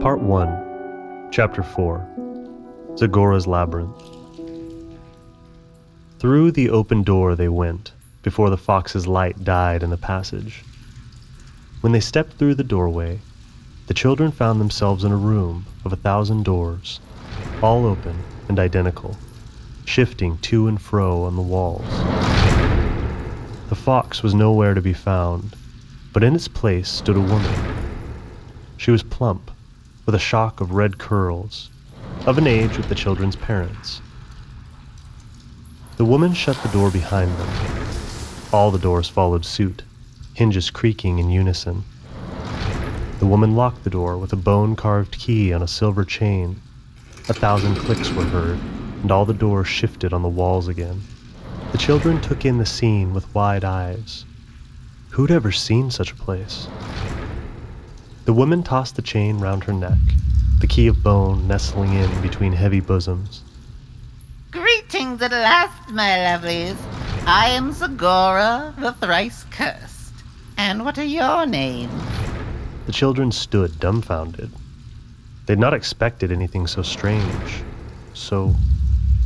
Part 1, Chapter 4 Zagora's Labyrinth. Through the open door they went, before the fox's light died in the passage. When they stepped through the doorway, the children found themselves in a room of a thousand doors, all open and identical, shifting to and fro on the walls. The fox was nowhere to be found, but in its place stood a woman. She was plump, with a shock of red curls, of an age with the children's parents. The woman shut the door behind them. All the doors followed suit, hinges creaking in unison. The woman locked the door with a bone carved key on a silver chain. A thousand clicks were heard, and all the doors shifted on the walls again. The children took in the scene with wide eyes. Who'd ever seen such a place? The woman tossed the chain round her neck, the key of bone nestling in between heavy bosoms. Greetings at last, my lovelies. I am Zagora, the thrice cursed. And what are your names? The children stood dumbfounded. They'd not expected anything so strange, so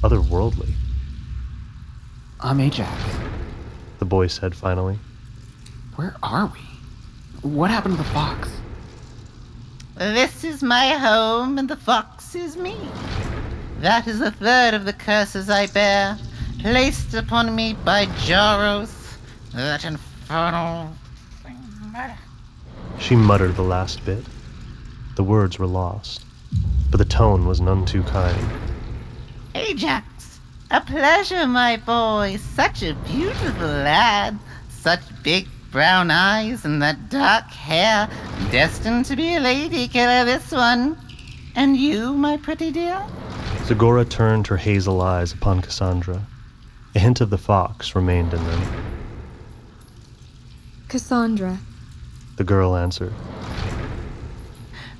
otherworldly. I'm Ajax. The boy said finally. Where are we? What happened to the fox? This is my home, and the fox is me. That is a third of the curses I bear, placed upon me by Jaros, that infernal. She muttered the last bit. The words were lost, but the tone was none too kind. Ajax, a pleasure, my boy. Such a beautiful lad. Such big brown eyes and that dark hair. Destined to be a lady killer, this one. And you, my pretty dear? Zagora turned her hazel eyes upon Cassandra. A hint of the fox remained in them. Cassandra. The girl answered.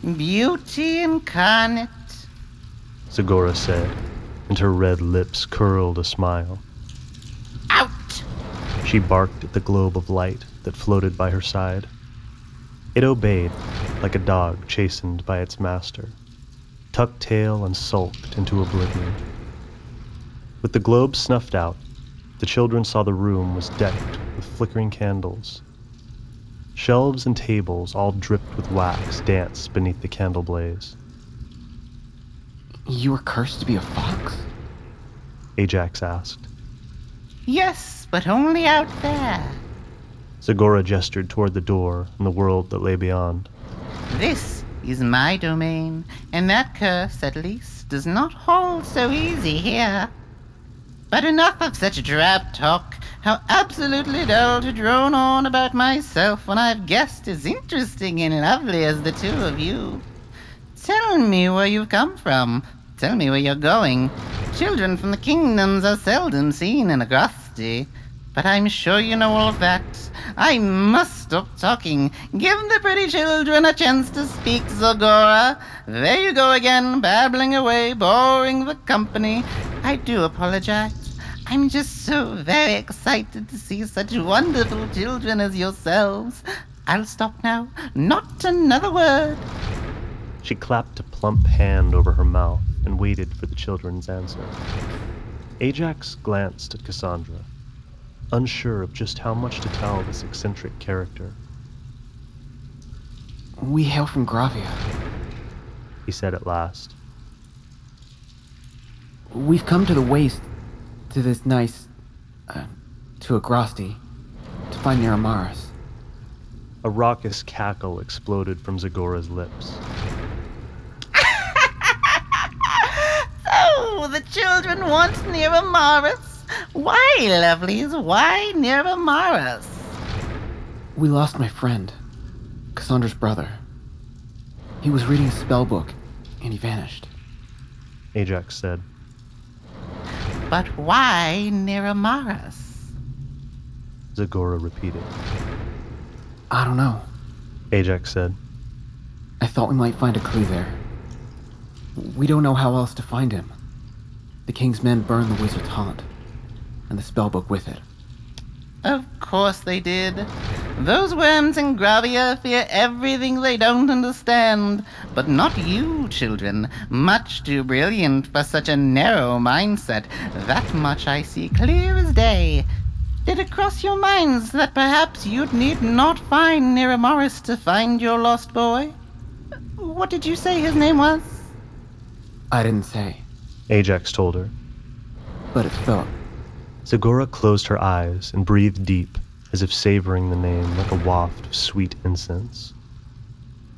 Beauty incarnate. Zagora said, and her red lips curled a smile. Out! She barked at the globe of light that floated by her side. It obeyed, like a dog chastened by its master, tucked tail and sulked into oblivion. With the globe snuffed out, the children saw the room was decked with flickering candles. Shelves and tables, all dripped with wax, danced beneath the candle blaze. You were cursed to be a fox? Ajax asked. Yes, but only out there. Zagora gestured toward the door and the world that lay beyond. This is my domain, and that curse, at least, does not hold so easy here. But enough of such drab talk. How absolutely dull to drone on about myself when I've guessed as interesting and lovely as the two of you. Tell me where you've come from. Tell me where you're going. Children from the kingdoms are seldom seen in Agrasti. But I'm sure you know all of that. I must stop talking. Give the pretty children a chance to speak, Zagora. There you go again, babbling away, boring the company. I do apologize. I'm just so very excited to see such wonderful children as yourselves. I'll stop now. Not another word. She clapped a plump hand over her mouth and waited for the children's answer. Ajax glanced at Cassandra, unsure of just how much to tell this eccentric character. We hail from Gravia. He said at last. We've come to the waste, to this nice, uh, to Agrasti, to find Neramaris. A raucous cackle exploded from Zagora's lips. Oh, the children want Neramaris. Why, lovelies? Why Neramaris? We lost my friend, Cassandra's brother. He was reading a spell book, and he vanished. Ajax said. But why Neramaris? Zagora repeated. I don't know. Ajax said. I thought we might find a clue there. We don't know how else to find him. The king's men burned the wizard's haunt, and the spellbook with it. Of course they did. Those worms in Gravia fear everything they don't understand. But not you, children. Much too brilliant for such a narrow mindset. That much I see clear as day. Did it cross your minds that perhaps you'd need not find Neramaris to find your lost boy? What did you say his name was? I didn't say, Ajax told her. but it's Philip. Zagora closed her eyes and breathed deep, as if savoring the name like a waft of sweet incense.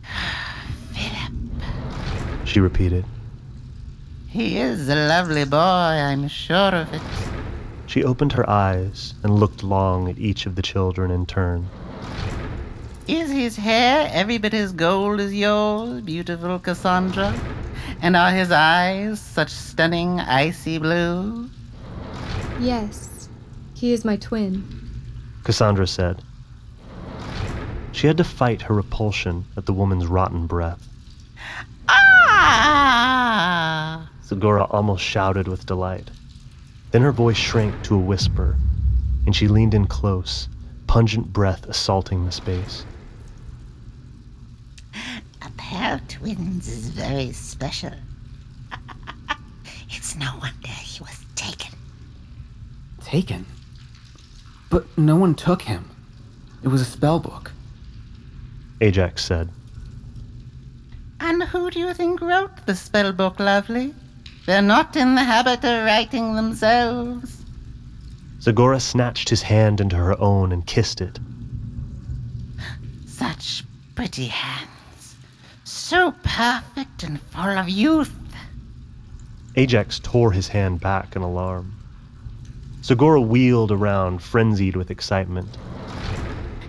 Philip, she repeated. He is a lovely boy, I'm sure of it. She opened her eyes and looked long at each of the children in turn. Is his hair every bit as gold as yours, beautiful Cassandra? And are his eyes such stunning icy blue? Yes, he is my twin. Cassandra said. She had to fight her repulsion at the woman's rotten breath. Ah! Zagora almost shouted with delight. Then her voice shrank to a whisper, and she leaned in close, pungent breath assaulting the space. A pair of twins is very special. it's no wonder he was taken. Taken? But no one took him. It was a spell book. Ajax said. And who do you think wrote the spell book, lovely? They're not in the habit of writing themselves. Zagora snatched his hand into her own and kissed it. Such pretty hands. So perfect and full of youth. Ajax tore his hand back in alarm. Zagora wheeled around, frenzied with excitement.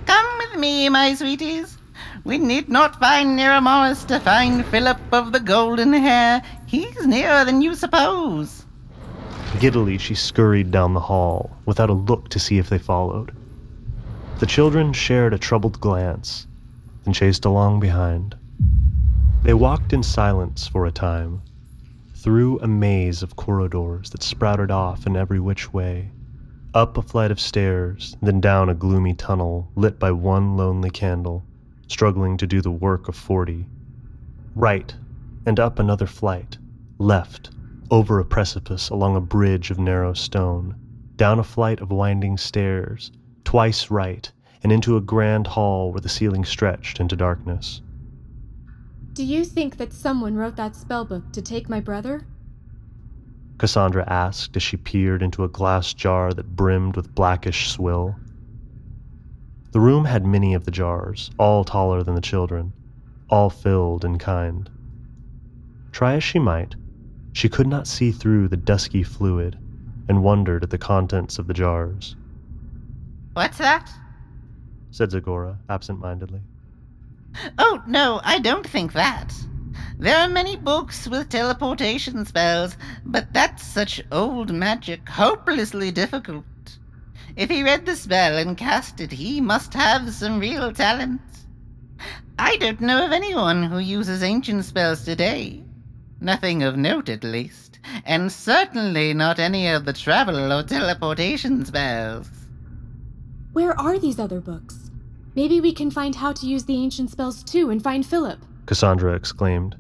Come with me, my sweeties. We need not find Neramaris to find Philip of the golden hair. He's nearer than you suppose. Giddily, she scurried down the hall, without a look to see if they followed. The children shared a troubled glance, and chased along behind. They walked in silence for a time, through a maze of corridors that sprouted off in every which way, up a flight of stairs, then down a gloomy tunnel lit by one lonely candle, struggling to do the work of forty. Right, and up another flight, left, over a precipice along a bridge of narrow stone, down a flight of winding stairs, twice right, and into a grand hall where the ceiling stretched into darkness. Do you think that someone wrote that spellbook to take my brother? Cassandra asked as she peered into a glass jar that brimmed with blackish swill. The room had many of the jars, all taller than the children, all filled in kind. Try as she might, she could not see through the dusky fluid and wondered at the contents of the jars, What's that? said Zagora absent mindedly. Oh, no, I don't think that. There are many books with teleportation spells, but that's such old magic, hopelessly difficult. If he read the spell and cast it, he must have some real talent. I don't know of anyone who uses ancient spells today. Nothing of note, at least. And certainly not any of the travel or teleportation spells. Where are these other books? Maybe we can find how to use the ancient spells too and find Philip. Cassandra exclaimed.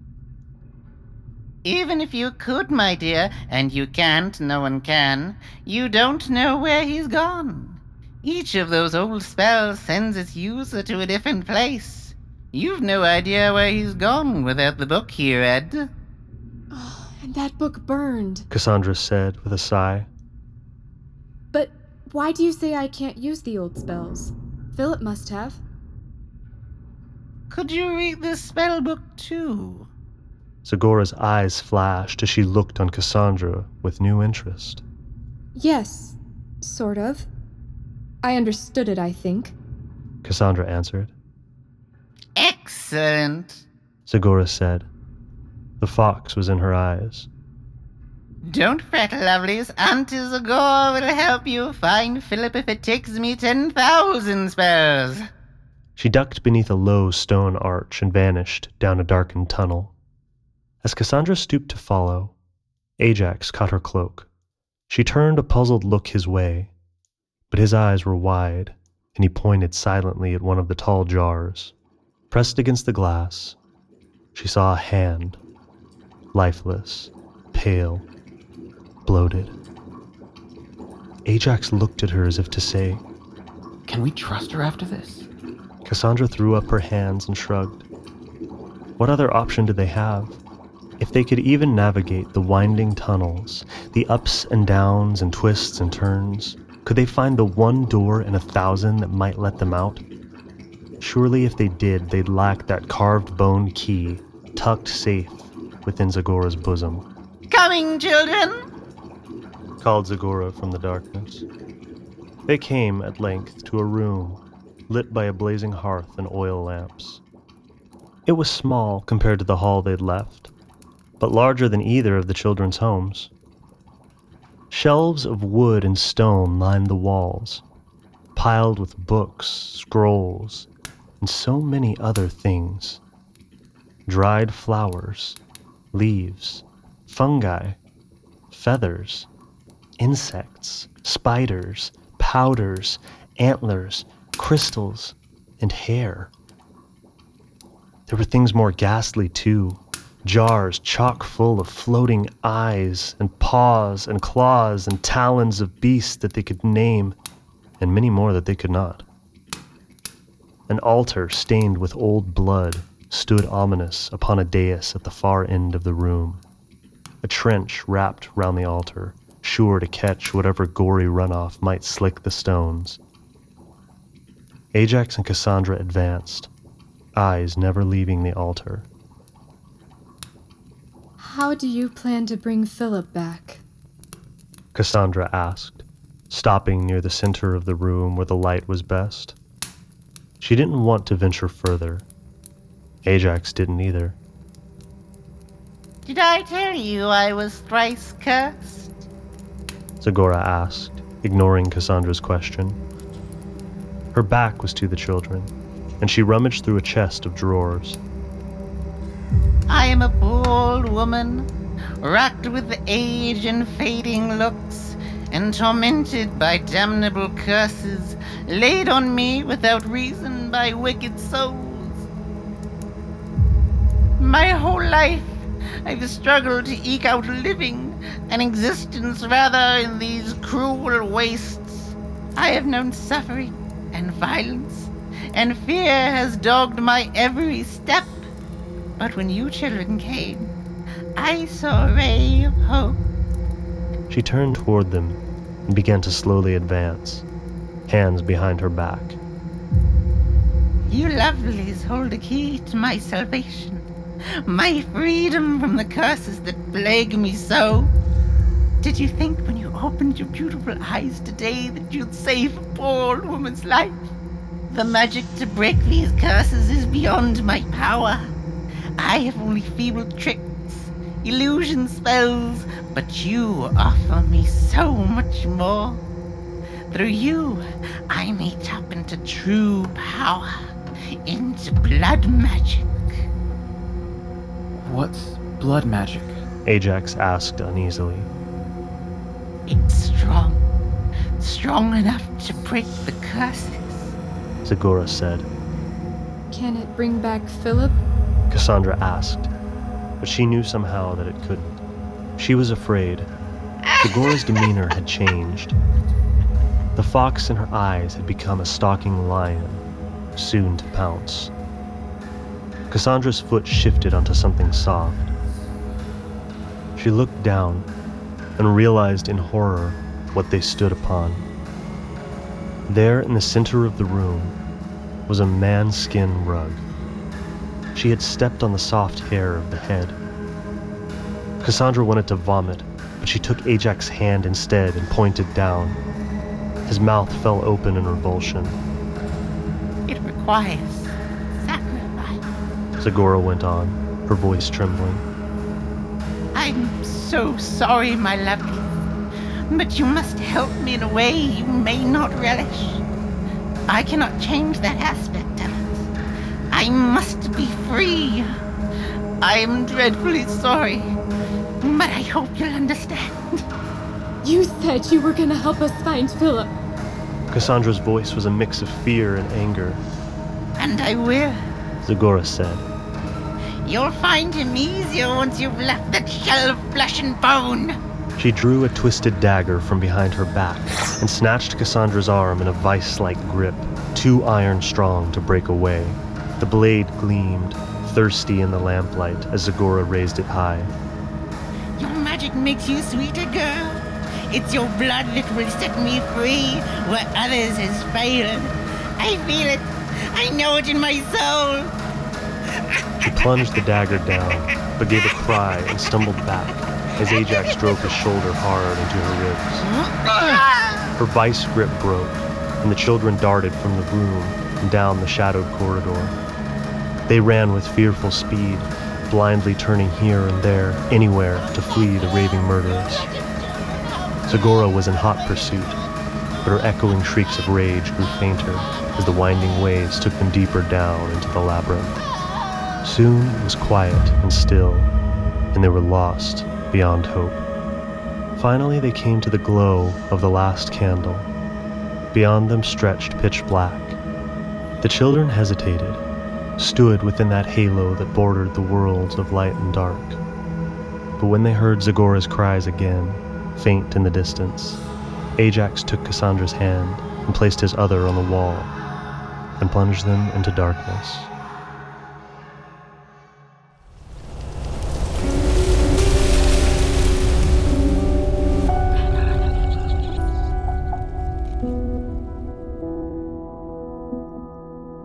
Even if you could, my dear, and you can't, no one can, you don't know where he's gone. Each of those old spells sends its user to a different place. You've no idea where he's gone without the book here, Ed. Oh, and that book burned. Cassandra said with a sigh. But why do you say I can't use the old spells? Philip must have. Could you read this spell book too? Zagora's eyes flashed as she looked on Cassandra with new interest. Yes, sort of. I understood it, I think. Cassandra answered. Excellent. Zagora said. The fox was in her eyes. Don't fret, lovelies. Auntie Zagor will help you find Philip if it takes me 10,000 spells. She ducked beneath a low stone arch and vanished down a darkened tunnel. As Cassandra stooped to follow, Ajax caught her cloak. She turned a puzzled look his way, but his eyes were wide, and he pointed silently at one of the tall jars. Pressed against the glass, she saw a hand, lifeless, pale, bloated. Ajax looked at her as if to say, Can we trust her after this? Cassandra threw up her hands and shrugged. What other option did they have? If they could even navigate the winding tunnels, the ups and downs and twists and turns, could they find the one door in a thousand that might let them out? Surely if they did, they'd lack that carved bone key tucked safe within Zagora's bosom. Coming, children! Called Zagora from the darkness. They came, at length, to a room lit by a blazing hearth and oil lamps. It was small compared to the hall they'd left, but larger than either of the children's homes. Shelves of wood and stone lined the walls, piled with books, scrolls, and so many other things dried flowers, leaves, fungi, feathers, insects, spiders, powders, antlers, crystals, and hair. There were things more ghastly, too jars chock full of floating eyes and paws and claws and talons of beasts that they could name, and many more that they could not. An altar stained with old blood stood ominous upon a dais at the far end of the room. A trench wrapped round the altar, sure to catch whatever gory runoff might slick the stones. Ajax and Cassandra advanced, eyes never leaving the altar. How do you plan to bring Philip back? Cassandra asked, stopping near the center of the room where the light was best. She didn't want to venture further. Ajax didn't either. Did I tell you I was thrice cursed? Zagora asked, ignoring Cassandra's question. Her back was to the children, and she rummaged through a chest of drawers. I am a bold woman, racked with age and fading looks, and tormented by damnable curses laid on me without reason by wicked souls. My whole life I've struggled to eke out a living, an existence rather in these cruel wastes. I have known suffering and violence, and fear has dogged my every step. But when you children came, I saw a ray of hope. She turned toward them and began to slowly advance, hands behind her back. You lovelies hold a key to my salvation, my freedom from the curses that plague me so. Did you think when you opened your beautiful eyes today that you'd save a poor woman's life? The magic to break these curses is beyond my power. I have only feeble tricks, illusion spells, but you offer me so much more. Through you, I may tap into true power, into blood magic. What's blood magic? Ajax asked uneasily. It's strong, strong enough to break the curses. Zagora said. Can it bring back Philip? Cassandra asked, but she knew somehow that it couldn't. She was afraid. Zagora's demeanor had changed. The fox in her eyes had become a stalking lion, soon to pounce. Cassandra's foot shifted onto something soft. She looked down and realized in horror what they stood upon. There in the center of the room was a man-skin rug. She had stepped on the soft hair of the head. Cassandra wanted to vomit, but she took Ajax's hand instead and pointed down. His mouth fell open in revulsion. It requires sacrifice. Zagora went on, her voice trembling. I'm so sorry, my lovely, but you must help me in a way you may not relish. I cannot change that aspect of it. I must be free. I am dreadfully sorry, but I hope you'll understand. You said you were gonna help us find Philip. Cassandra's voice was a mix of fear and anger. And I will. Zagora said. You'll find him easier once you've left that shell of flesh and bone. She drew a twisted dagger from behind her back and snatched Cassandra's arm in a vice like grip, too iron strong to break away. The blade gleamed, thirsty in the lamplight as Zagora raised it high. Your magic makes you sweeter, girl. It's your blood that will set me free where others has failed. I feel it. I know it in my soul. She plunged the dagger down, but gave a cry and stumbled back as Ajax drove his shoulder hard into her ribs. Her vice grip broke, and the children darted from the room and down the shadowed corridor. They ran with fearful speed, blindly turning here and there, anywhere, to flee the raving murderers. Zagora was in hot pursuit, but her echoing shrieks of rage grew fainter as the winding ways took them deeper down into the labyrinth. Soon it was quiet and still, and they were lost beyond hope. Finally, they came to the glow of the last candle. Beyond them stretched pitch black. The children hesitated, stood within that halo that bordered the worlds of light and dark. But when they heard Zagora's cries again, faint in the distance, Ajax took Cassandra's hand and placed his other on the wall and plunged them into darkness.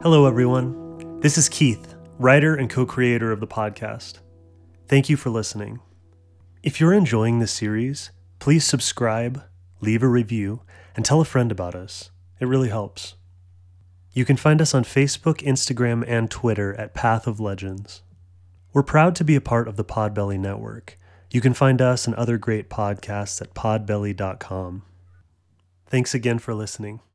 Hello, everyone. This is Keith, writer and co creator of the podcast. Thank you for listening. If you're enjoying this series, please subscribe, leave a review, and tell a friend about us. It really helps. You can find us on Facebook, Instagram, and Twitter at Path of Legends. We're proud to be a part of the Podbelly Network. You can find us and other great podcasts at podbelly.com. Thanks again for listening.